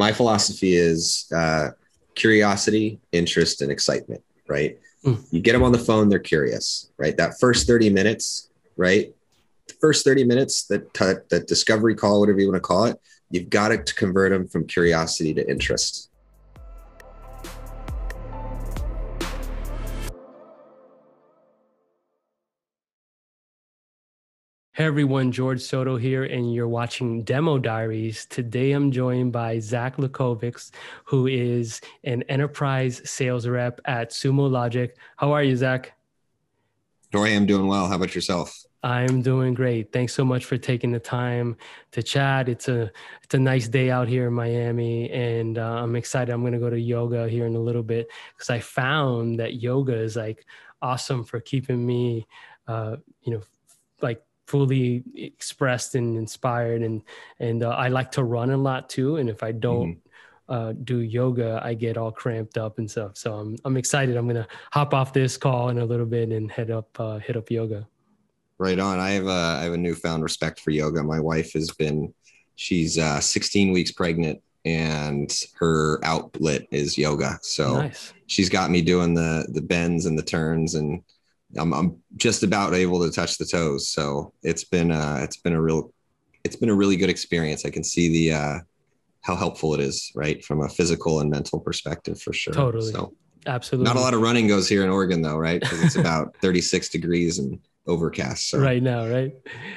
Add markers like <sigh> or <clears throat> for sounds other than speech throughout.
my philosophy is uh, curiosity, interest, and excitement. Right. Mm. You get them on the phone, they're curious. Right. That first thirty minutes, right? The first thirty minutes, that that discovery call, whatever you want to call it, you've got to convert them from curiosity to interest Hey everyone, George Soto here, and you're watching Demo Diaries. Today I'm joined by Zach Lukovics, who is an enterprise sales rep at Sumo Logic. How are you, Zach? Dory, I am doing well. How about yourself? I'm doing great. Thanks so much for taking the time to chat. It's a it's a nice day out here in Miami, and uh, I'm excited. I'm going to go to yoga here in a little bit because I found that yoga is like awesome for keeping me, uh, you know, like fully expressed and inspired. And and uh, i like to run a lot too. And if i don't mm-hmm. uh, do yoga i get all cramped up and stuff. So i'm, I'm excited. I'm gonna hop off this call in a little bit and head up uh, hit up yoga. Right on. I have a i have a newfound respect for yoga. My wife has been she's uh, 16 weeks pregnant and her outlet is yoga. So nice. she's got me doing the the bends and the turns and I'm, I'm just about able to touch the toes. So it's been uh, it's been a real it's been a really good experience. I can see the uh, how helpful it is, right, from a physical and mental perspective for sure. Totally. So absolutely. Not a lot of running goes here in Oregon though, right? Because it's about <laughs> 36 degrees and overcast. So. Right now, right?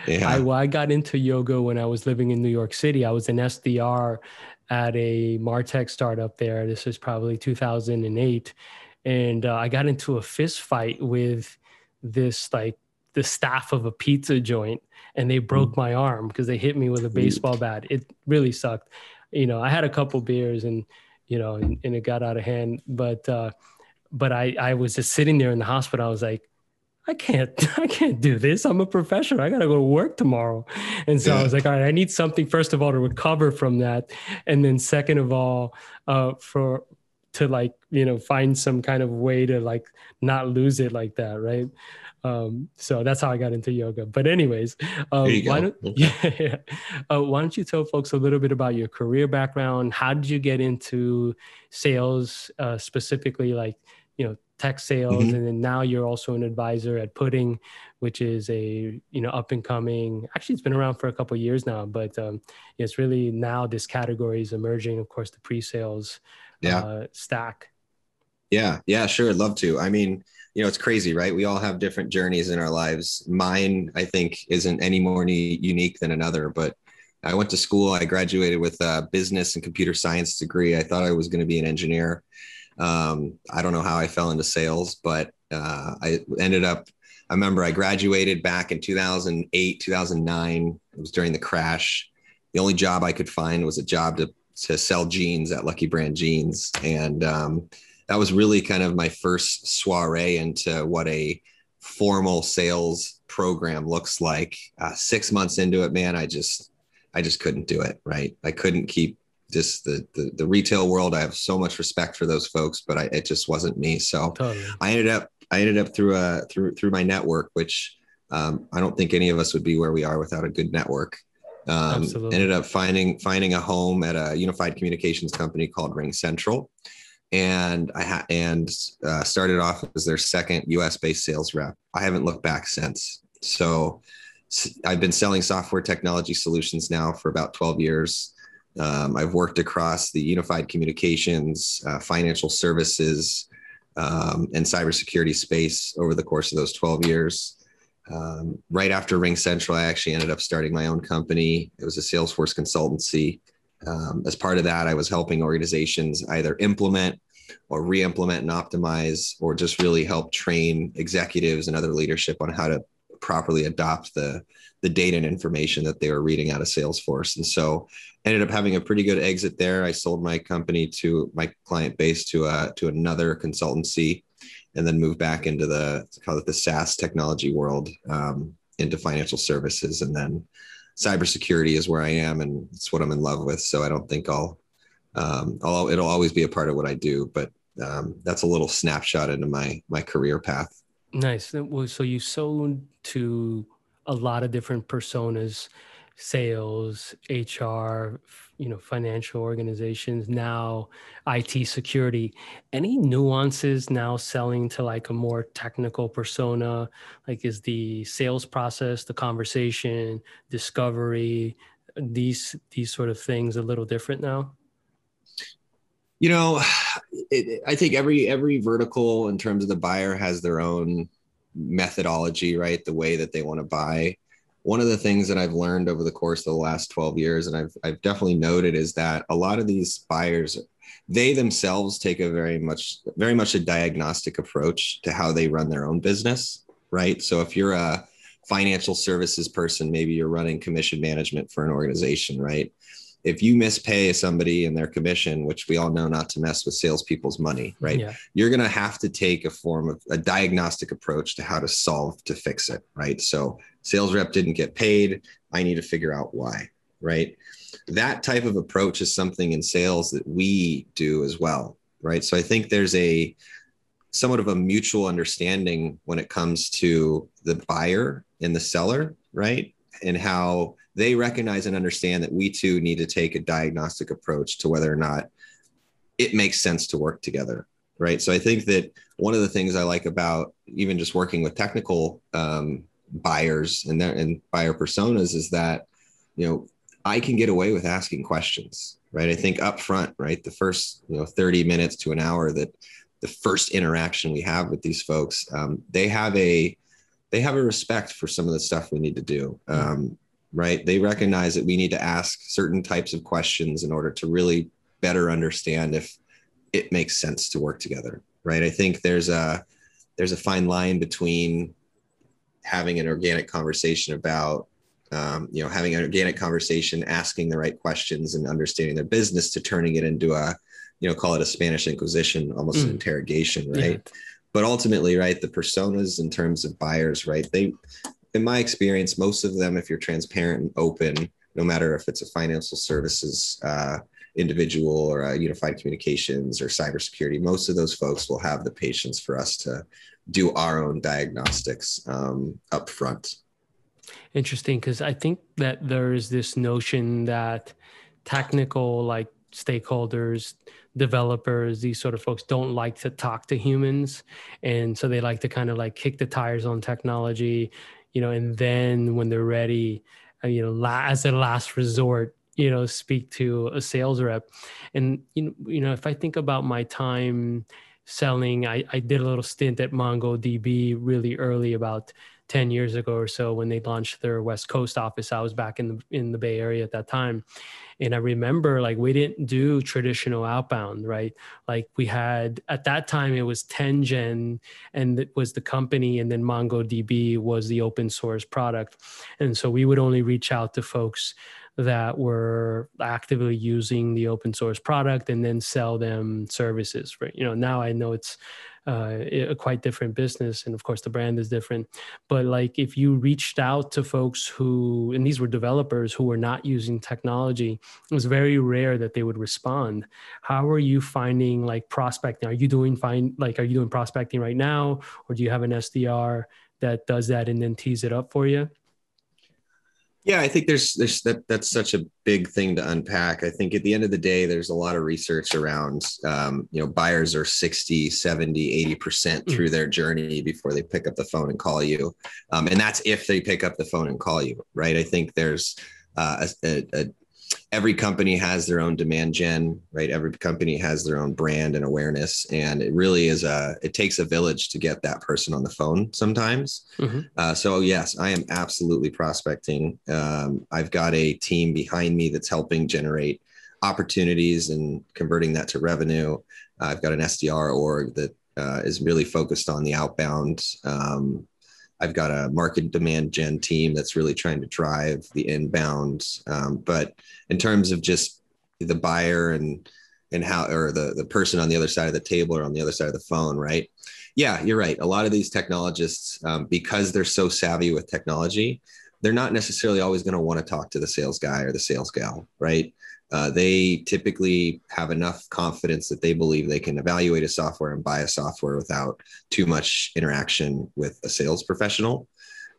Yeah. I, well, I got into yoga when I was living in New York City. I was an SDR at a Martech startup there. This was probably 2008. And uh, I got into a fist fight with this like the staff of a pizza joint and they broke mm. my arm because they hit me with a baseball bat. It really sucked. You know, I had a couple beers and you know, and, and it got out of hand. But uh, but I I was just sitting there in the hospital. I was like, I can't <laughs> I can't do this. I'm a professional. I gotta go to work tomorrow. And so yeah. I was like, all right, I need something first of all to recover from that, and then second of all, uh, for to like you know find some kind of way to like not lose it like that right? Um, so that's how i got into yoga. But anyways um, why, don't, yeah, <laughs> yeah. Uh, why don't you tell folks a little bit about your career background? How did you get into sales uh, specifically like you know tech sales? Mm-hmm. and then now you're also an advisor at pudding which is a you know up and coming actually it's been around for a couple years now but um, it's really now this category is emerging. Of course the pre-sales yeah. Uh, stack. Yeah, yeah, sure. I'd love to. I mean, you know, it's crazy, right? We all have different journeys in our lives. Mine, I think, isn't any more unique than another, but I went to school. I graduated with a business and computer science degree. I thought I was going to be an engineer. Um, I don't know how I fell into sales, but uh, I ended up. I remember I graduated back in 2008, 2009. It was during the crash. The only job I could find was a job to to sell jeans at Lucky Brand Jeans, and um, that was really kind of my first soiree into what a formal sales program looks like. Uh, six months into it, man, I just I just couldn't do it. Right, I couldn't keep just the, the, the retail world. I have so much respect for those folks, but I, it just wasn't me. So totally. I ended up I ended up through a through through my network, which um, I don't think any of us would be where we are without a good network. Um, ended up finding finding a home at a unified communications company called RingCentral, and I ha- and uh, started off as their second U.S. based sales rep. I haven't looked back since. So I've been selling software technology solutions now for about 12 years. Um, I've worked across the unified communications, uh, financial services, um, and cybersecurity space over the course of those 12 years. Um, right after RingCentral, I actually ended up starting my own company. It was a Salesforce consultancy. Um, as part of that, I was helping organizations either implement or re-implement and optimize, or just really help train executives and other leadership on how to properly adopt the the data and information that they were reading out of Salesforce. And so, ended up having a pretty good exit there. I sold my company to my client base to a to another consultancy and then move back into the call it the SaaS technology world um, into financial services, and then cybersecurity is where I am, and it's what I'm in love with. So I don't think I'll, um, I'll it'll always be a part of what I do, but um, that's a little snapshot into my my career path. Nice. So you sold to a lot of different personas. Sales, HR, you know, financial organizations, now IT security. Any nuances now selling to like a more technical persona? Like is the sales process, the conversation, discovery, these these sort of things a little different now? You know, <sighs> it, I think every every vertical in terms of the buyer has their own methodology, right? The way that they want to buy one of the things that I've learned over the course of the last 12 years, and I've, I've definitely noted is that a lot of these buyers, they themselves take a very much, very much a diagnostic approach to how they run their own business, right? So if you're a financial services person, maybe you're running commission management for an organization, right? If you mispay somebody in their commission, which we all know not to mess with salespeople's money, right? Yeah. You're going to have to take a form of a diagnostic approach to how to solve to fix it, right? So, sales rep didn't get paid. I need to figure out why, right? That type of approach is something in sales that we do as well, right? So, I think there's a somewhat of a mutual understanding when it comes to the buyer and the seller, right? And how they recognize and understand that we too need to take a diagnostic approach to whether or not it makes sense to work together right? So i think that one of the things i like about even just working with technical um, buyers and their and buyer personas is that you know i can get away with asking questions right? I think up front right? The first you know 30 minutes to an hour that the first interaction we have with these folks um, they have a they have a respect for some of the stuff we need to do. Um, right? They recognize that we need to ask certain types of questions in order to really better understand if it makes sense to work together, right? I think there's a there's a fine line between having an organic conversation about um, you know having an organic conversation asking the right questions and understanding their business to turning it into a you know call it a spanish inquisition almost mm. an interrogation right yeah. but ultimately right the personas in terms of buyers right they in my experience, most of them, if you're transparent and open, no matter if it's a financial services uh, individual or a unified communications or cybersecurity, most of those folks will have the patience for us to do our own diagnostics um, up front. Interesting, because I think that there is this notion that technical, like stakeholders, developers, these sort of folks don't like to talk to humans. And so they like to kind of like kick the tires on technology, you know, and then when they're ready, uh, you know, as a last resort, you know, speak to a sales rep. And you know, you know, if I think about my time selling, I, I did a little stint at MongoDB really early, about 10 years ago or so when they launched their West Coast office. I was back in the in the Bay Area at that time. And I remember like we didn't do traditional outbound, right? Like we had at that time it was 10gen and it was the company, and then MongoDB was the open source product. And so we would only reach out to folks that were actively using the open source product and then sell them services. Right? You know, now I know it's uh, a quite different business and of course the brand is different but like if you reached out to folks who and these were developers who were not using technology it was very rare that they would respond how are you finding like prospecting are you doing fine like are you doing prospecting right now or do you have an sdr that does that and then tease it up for you yeah, I think there's there's that that's such a big thing to unpack. I think at the end of the day, there's a lot of research around um, you know, buyers are 60, 70, 80% through their journey before they pick up the phone and call you. Um, and that's if they pick up the phone and call you, right? I think there's uh, a, a, every company has their own demand gen, right? Every company has their own brand and awareness, and it really is a. It takes a village to get that person on the phone sometimes. Mm-hmm. Uh, so yes, I am absolutely prospecting. Um, I've got a team behind me that's helping generate opportunities and converting that to revenue. I've got an SDR org that uh, is really focused on the outbound um, I've got a market demand gen team that's really trying to drive the inbound. Um, but in terms of just the buyer and and how or the the person on the other side of the table or on the other side of the phone, right? Yeah, you're right. A lot of these technologists, um, because they're so savvy with technology, they're not necessarily always going to want to talk to the sales guy or the sales gal, right? Uh, they typically have enough confidence that they believe they can evaluate a software and buy a software without too much interaction with a sales professional.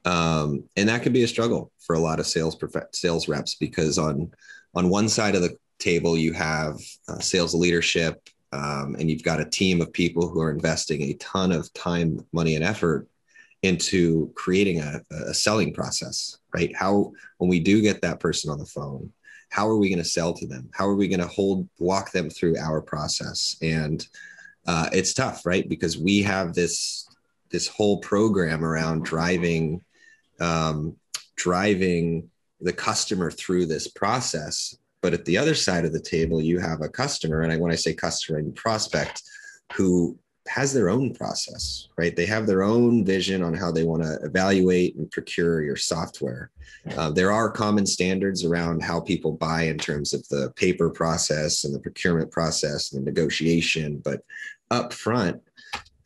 um, and that can be a struggle for a lot of sales prof- sales reps because on on one side of the table you have uh, sales leadership um, and you've got a team of people who are investing a ton of time money and effort into creating a, a selling process right how when we do get that person on the phone how are we going to sell to them? How are we going to hold walk them through our process? And uh, it's tough right? Because we have this this whole program around driving um, driving the customer through this process. But at the other side of the table you have a customer and when i say customer and prospect who has their own process, right? They have their own vision on how they want to evaluate and procure your software. Uh, there are common standards around how people buy in terms of the paper process and the procurement process and the negotiation, but up front,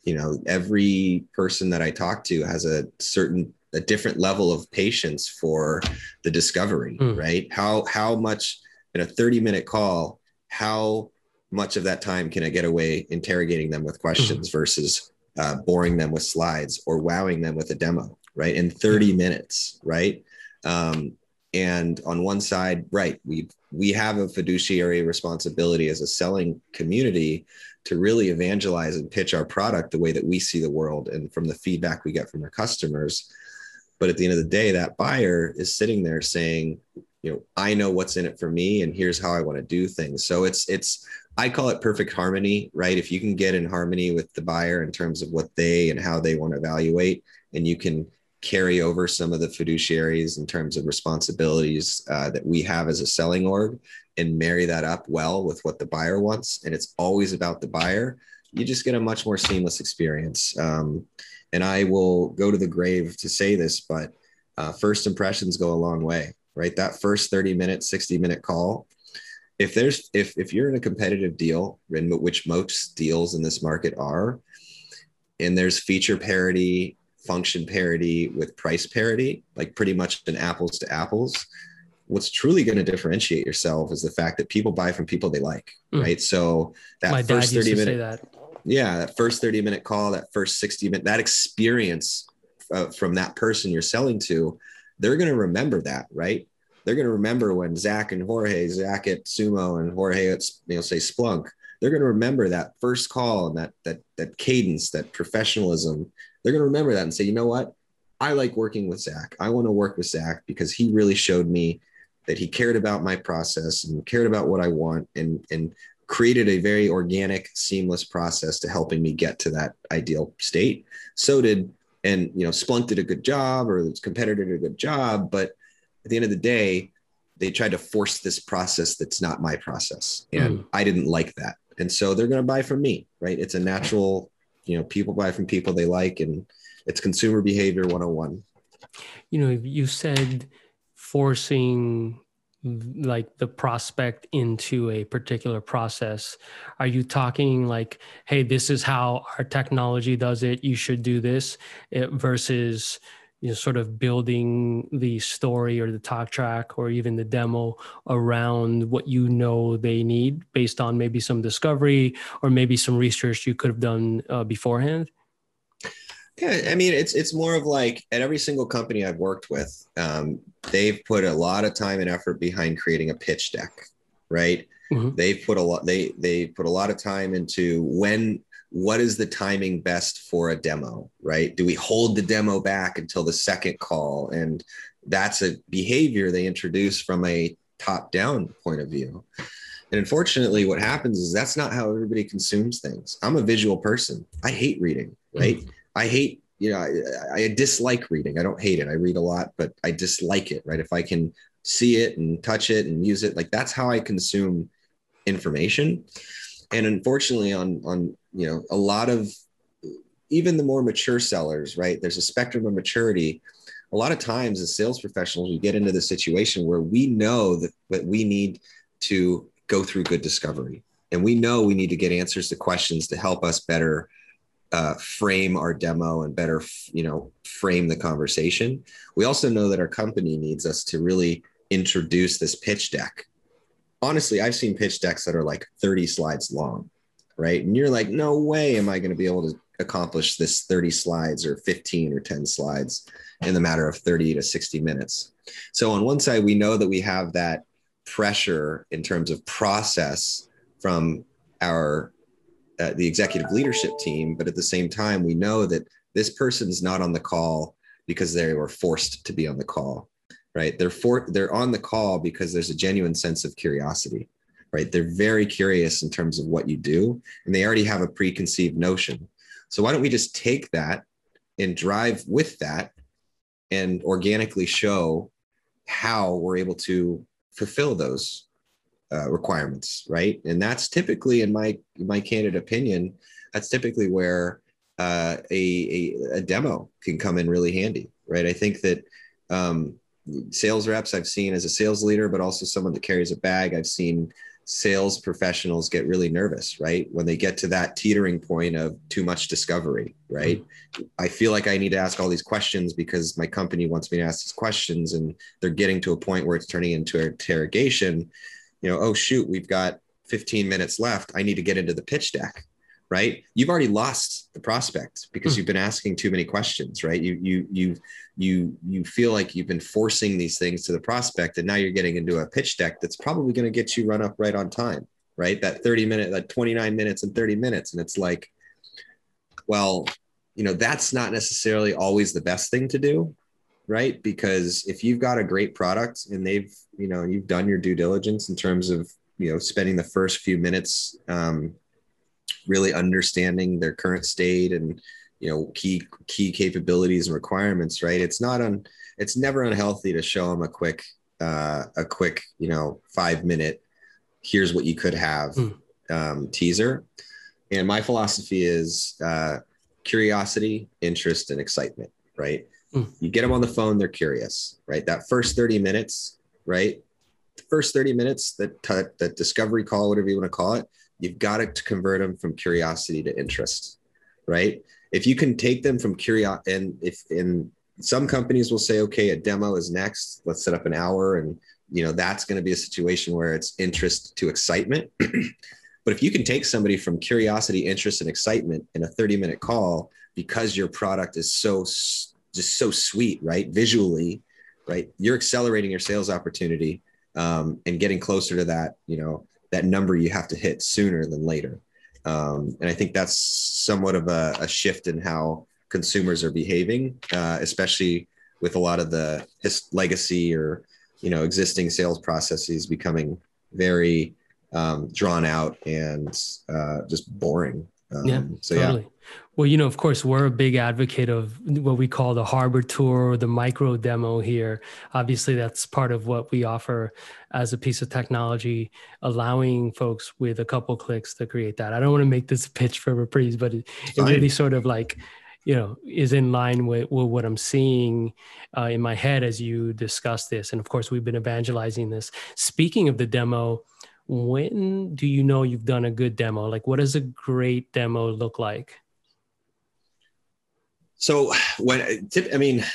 you know, every person that I talk to has a certain a different level of patience for the discovery, mm. right? How how much in a 30 minute call, how much of that time can I get away interrogating them with questions mm-hmm. versus uh, boring them with slides or wowing them with a demo, right? In 30 minutes, right? Um, and on one side, right, we we have a fiduciary responsibility as a selling community to really evangelize and pitch our product the way that we see the world and from the feedback we get from our customers. But at the end of the day, that buyer is sitting there saying, you know, I know what's in it for me, and here's how I want to do things. So it's it's I call it perfect harmony, right? If you can get in harmony with the buyer in terms of what they and how they want to evaluate, and you can carry over some of the fiduciaries in terms of responsibilities uh, that we have as a selling org and marry that up well with what the buyer wants, and it's always about the buyer, you just get a much more seamless experience. Um, and I will go to the grave to say this, but uh, first impressions go a long way, right? That first 30 minute, 60 minute call if there's if if you're in a competitive deal, which most deals in this market are, and there's feature parity, function parity with price parity, like pretty much an apples to apples. What's truly going to differentiate yourself is the fact that people buy from people they like, mm. right? So that My first 30 minute, yeah, that first 30 minute call, that first 60 minute, that experience uh, from that person you're selling to, they're going to remember that, right? They're going to remember when Zach and Jorge, Zach at Sumo and Jorge at you know say Splunk, they're going to remember that first call and that that that cadence, that professionalism. They're going to remember that and say, you know what, I like working with Zach. I want to work with Zach because he really showed me that he cared about my process and cared about what I want and and created a very organic, seamless process to helping me get to that ideal state. So did and you know Splunk did a good job or its competitor did a good job, but at the end of the day, they tried to force this process that's not my process. And mm. I didn't like that. And so they're going to buy from me, right? It's a natural, you know, people buy from people they like, and it's consumer behavior 101. You know, you said forcing like the prospect into a particular process are you talking like hey this is how our technology does it you should do this it, versus you know, sort of building the story or the talk track or even the demo around what you know they need based on maybe some discovery or maybe some research you could have done uh, beforehand? Yeah, I mean, it's it's more of like at every single company I've worked with, um, they've put a lot of time and effort behind creating a pitch deck, right? Mm-hmm. They've put a lot they they put a lot of time into when what is the timing best for a demo, right? Do we hold the demo back until the second call? And that's a behavior they introduce from a top down point of view. And unfortunately, what happens is that's not how everybody consumes things. I'm a visual person. I hate reading, right? Mm-hmm. I hate, you know, I, I dislike reading. I don't hate it. I read a lot, but I dislike it, right? If I can see it and touch it and use it, like that's how I consume information and unfortunately on on you know a lot of even the more mature sellers right there's a spectrum of maturity. A lot of times as sales professionals we get into the situation where we know that, that we need to go through good discovery. And we know we need to get answers to questions to help us better uh, frame our demo and better you know frame the conversation. We also know that our company needs us to really introduce this pitch deck honestly, I've seen pitch decks that are like 30 slides long, right? And you're like, no way am I going to be able to accomplish this 30 slides or 15 or 10 slides in the matter of 30 to 60 minutes. So on one side, we know that we have that pressure in terms of process from our uh, the executive leadership team, but at the same time, we know that this person's not on the call because they were forced to be on the call, right? They're for they're on the call because there's a genuine sense of curiosity, right? They're very curious in terms of what you do, and they already have a preconceived notion. So why don't we just take that and drive with that and organically show how we're able to fulfill those uh, requirements, right? And that's typically, in my my candid opinion, that's typically where uh, a, a, a demo can come in really handy, right? I think that um, sales reps I've seen as a sales leader, but also someone that carries a bag, I've seen sales professionals get really nervous, right? When they get to that teetering point of too much discovery, right? Mm-hmm. I feel like I need to ask all these questions because my company wants me to ask these questions and they're getting to a point where it's turning into interrogation. You know, oh shoot, we've got 15 minutes left. I need to get into the pitch deck right? You've already lost the prospect because mm. you've been asking too many questions right? You you you you you feel like you've been forcing these things to the prospect and now you're getting into a pitch deck that's probably going to get you run up right on time right? That 30 minute that 29 minutes and 30 minutes. And it's like well you know that's not necessarily always the best thing to do right? Because if you've got a great product and they've you know you've done your due diligence in terms of you know spending the first few minutes um, really understanding their current state and you know key key capabilities and requirements right? It's not on it's never unhealthy to show them a quick uh, a quick you know five minute here's what you could have mm. um, teaser. And my philosophy is uh, curiosity interest and excitement right? Mm. you get them on the phone they're curious right? That first 30 minutes right? The first 30 minutes that that discovery call whatever you want to call it you've got to convert them from curiosity to interest, right? If you can take them from curiosity, and if in some companies will say, okay, a demo is next, let's set up an hour, and you know that's going to be a situation where it's interest to excitement. <clears throat> but if you can take somebody from curiosity, interest, and excitement in a 30 minute call because your product is so just so sweet, right? Visually, right? You're accelerating your sales opportunity um, and getting closer to that, you know, that number you have to hit sooner than later. Um, and I think that's somewhat of a, a shift in how consumers are behaving, uh, especially with a lot of the legacy or you know existing sales processes becoming very um, drawn out and uh, just boring. Um, yeah, so totally. yeah. Well, you know, of course, we're a big advocate of what we call the harbor tour or the micro demo here. Obviously, that's part of what we offer as a piece of technology, allowing folks with a couple clicks to create that. I don't want to make this a pitch for Reprise, but it, it really sort of like, you know, is in line with, with what I'm seeing uh, in my head as you discuss this. And of course, we've been evangelizing this. Speaking of the demo, when do you know you've done a good demo? Like, what does a great demo look like? So, when I mean,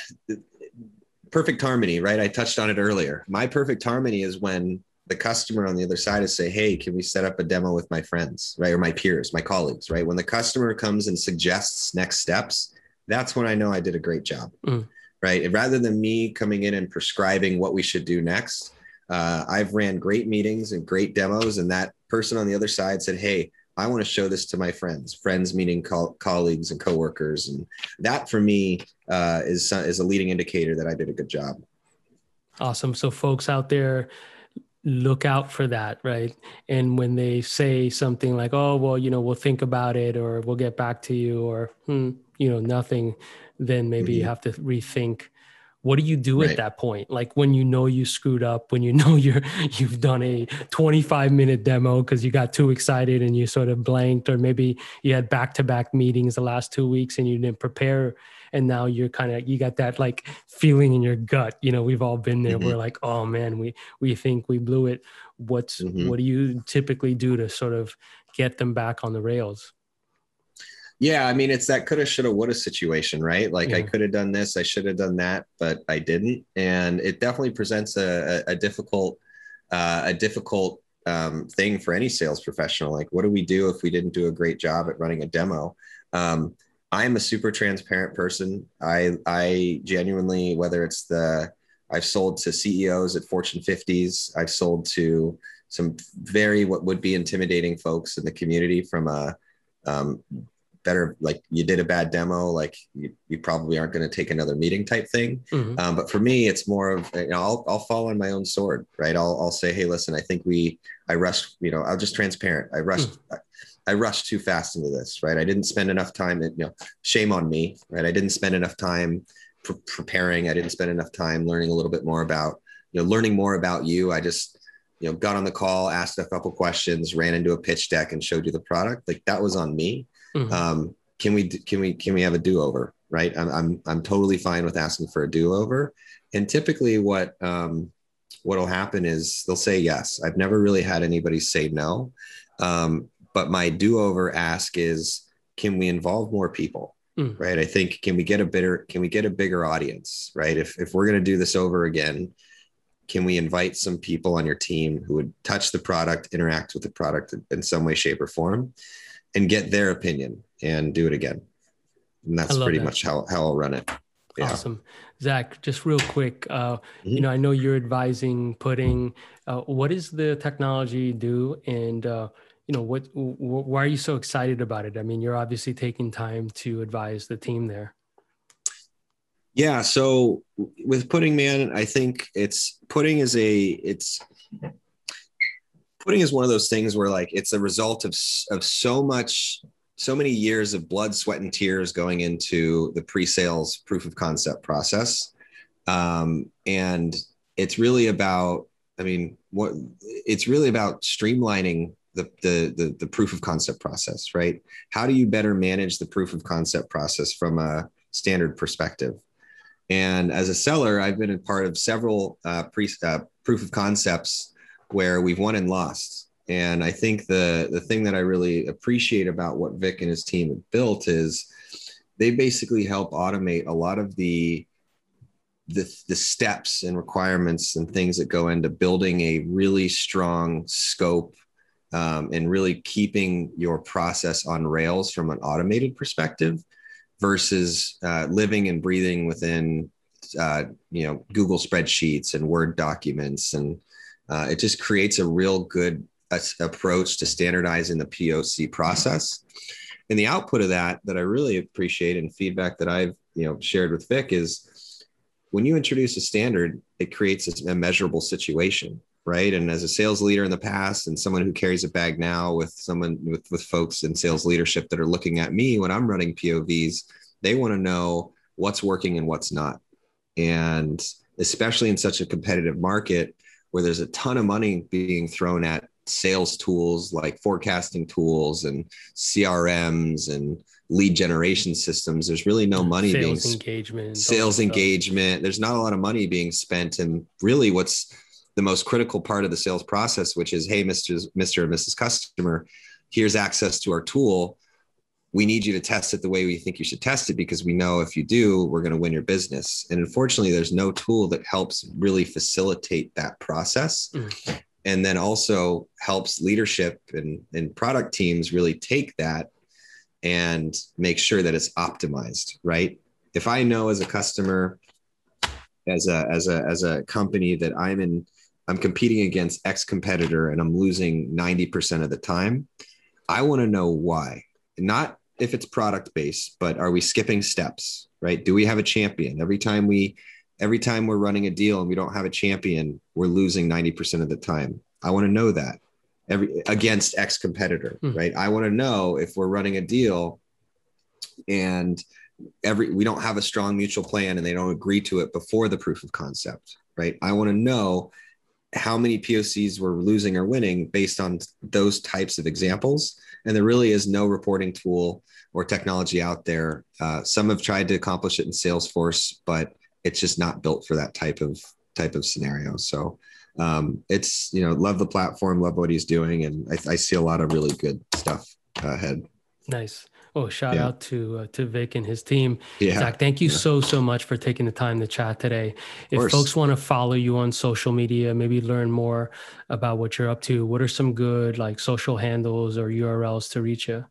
perfect harmony, right? I touched on it earlier. My perfect harmony is when the customer on the other side is say, "Hey, can we set up a demo with my friends, right, or my peers, my colleagues, right?" When the customer comes and suggests next steps, that's when I know I did a great job, mm. right? And rather than me coming in and prescribing what we should do next, uh, I've ran great meetings and great demos, and that person on the other side said, "Hey, I want to show this to my friends. Friends meaning co- colleagues and coworkers, and that for me uh, is is a leading indicator that I did a good job." Awesome. So, folks out there, look out for that, right? And when they say something like, "Oh, well, you know, we'll think about it," or "We'll get back to you," or hmm, you know, nothing, then maybe mm-hmm. you have to rethink what do you do right. at that point like when you know you screwed up when you <laughs> know you're you've done a 25 minute demo because you got too excited and you sort of blanked or maybe you had back-to-back meetings the last two weeks and you didn't prepare and now you're kind of you got that like feeling in your gut you know we've all been there mm-hmm. we're like oh man we we think we blew it what's mm-hmm. what do you typically do to sort of get them back on the rails yeah, I mean, it's that coulda, shoulda, woulda situation, right? Like yeah. I could have done this, I should have done that, but I didn't, and it definitely presents a, a, a difficult, uh, a difficult um, thing for any sales professional. Like, what do we do if we didn't do a great job at running a demo? Um, I'm a super transparent person. I I genuinely, whether it's the I've sold to CEOs at Fortune 50s, I've sold to some very what would be intimidating folks in the community from a um, better like you did a bad demo like you, you probably aren't going to take another meeting type thing. Mm-hmm. um, but for me it's more of you know I'll, I'll fall on my own sword right? I'll, I'll say hey listen i think we i rushed you know i'll just transparent. I rushed mm. I, I rushed too fast into this right? I didn't spend enough time you know shame on me right? I didn't spend enough time pre- preparing. I didn't spend enough time learning a little bit more about you know learning more about you. I just you know got on the call asked a couple questions ran into a pitch deck and showed you the product. Like that was on me Mm-hmm. Um, can we can we can we have a do over? Right. I'm I'm I'm totally fine with asking for a do over. And typically, what um, what'll happen is they'll say yes. I've never really had anybody say no. Um, but my do over ask is, can we involve more people? Mm. Right. I think can we get a bigger can we get a bigger audience? Right. If if we're going to do this over again, can we invite some people on your team who would touch the product, interact with the product in some way, shape, or form? And get their opinion and do it again. And that's pretty that. much how, how I'll run it. Yeah. Awesome. Zach, just real quick, uh, mm-hmm. you know, I know you're advising pudding. Uh, what does the technology do? And, uh, you know, what, wh- why are you so excited about it? I mean, you're obviously taking time to advise the team there. Yeah. So with pudding man, I think it's pudding is a, it's, pudding is one of those things where like it's a result of of so much so many years of blood sweat and tears going into the pre-sales proof of concept process. Um, and it's really about i mean what it's really about streamlining the, the, the the proof of concept process right? How do you better manage the proof of concept process from a standard perspective? And as a seller i've been a part of several uh, pre, uh, proof of concepts where we've won and lost. And I think the the thing that I really appreciate about what Vic and his team have built is they basically help automate a lot of the the, the steps and requirements and things that go into building a really strong scope um, and really keeping your process on rails from an automated perspective versus uh, living and breathing within uh, you know google spreadsheets and word documents and uh, it just creates a real good uh, approach to standardizing the POC process. And the output of that that I really appreciate and feedback that I've you know shared with Vic is when you introduce a standard, it creates a measurable situation, right? And as a sales leader in the past and someone who carries a bag now with someone with, with folks in sales leadership that are looking at me when I'm running POVs, they want to know what's working and what's not. And especially in such a competitive market, where there's a ton of money being thrown at sales tools like forecasting tools and CRMs and lead generation systems. There's really no money sales being engagement, sales engagement. There's not a lot of money being spent. And really what's the most critical part of the sales process, which is, Hey, Mr. Mr. and Mrs. Customer, here's access to our tool we need you to test it the way we think you should test it because we know if you do, we're going to win your business. And unfortunately, there's no tool that helps really facilitate that process. Mm. And then also helps leadership and, and product teams really take that and make sure that it's optimized, right? If I know as a customer, as a as a as a company that I'm in, I'm competing against X competitor and I'm losing 90% of the time, I want to know why. Not if it's product based, but are we skipping steps? Right? Do we have a champion? Every time we every time we're running a deal and we don't have a champion, we're losing 90% of the time. I want to know that every against X competitor, mm. right? I want to know if we're running a deal and every we don't have a strong mutual plan and they don't agree to it before the proof of concept, right? I want to know how many POCs we're losing or winning based on those types of examples. And there really is no reporting tool or technology out there. Uh, some have tried to accomplish it in Salesforce, but it's just not built for that type of type of scenario. So um, it's you know love the platform, love what he's doing, and I, I see a lot of really good stuff ahead. Nice. Oh, shout yeah. out to uh, to Vic and his team. Yeah. Zach, thank you yeah. so so much for taking the time to chat today. If folks want to follow you on social media, maybe learn more about what you're up to, what are some good like social handles or URLs to reach you?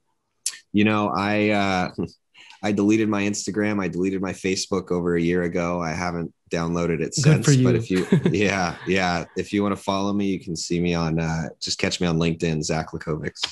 You know, I uh, <laughs> I deleted my Instagram. I deleted my Facebook over a year ago. I haven't downloaded it since. But if you, <laughs> yeah, yeah, if you want to follow me, you can see me on. Uh, just catch me on LinkedIn, Zach Lakovics.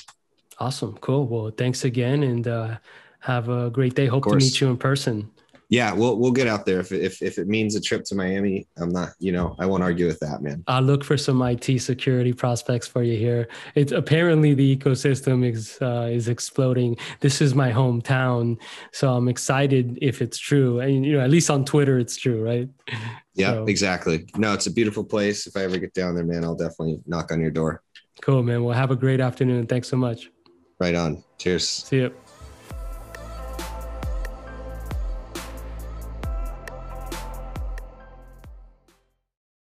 Awesome, cool. Well, thanks again, and uh, have a great day. Hope to meet you in person yeah, we'll we'll get out there if if if it means a trip to Miami. I'm not, you know, I won't argue with that, man. I'll look for some IT security prospects for you here. It's apparently the ecosystem is uh, is exploding. This is my hometown, so I'm excited if it's true. And you know, at least on Twitter, it's true, right? Yeah, so. exactly. No, it's a beautiful place. If I ever get down there, man, I'll definitely knock on your door. Cool, man. Well, have a great afternoon. Thanks so much. Right on. Cheers. See you.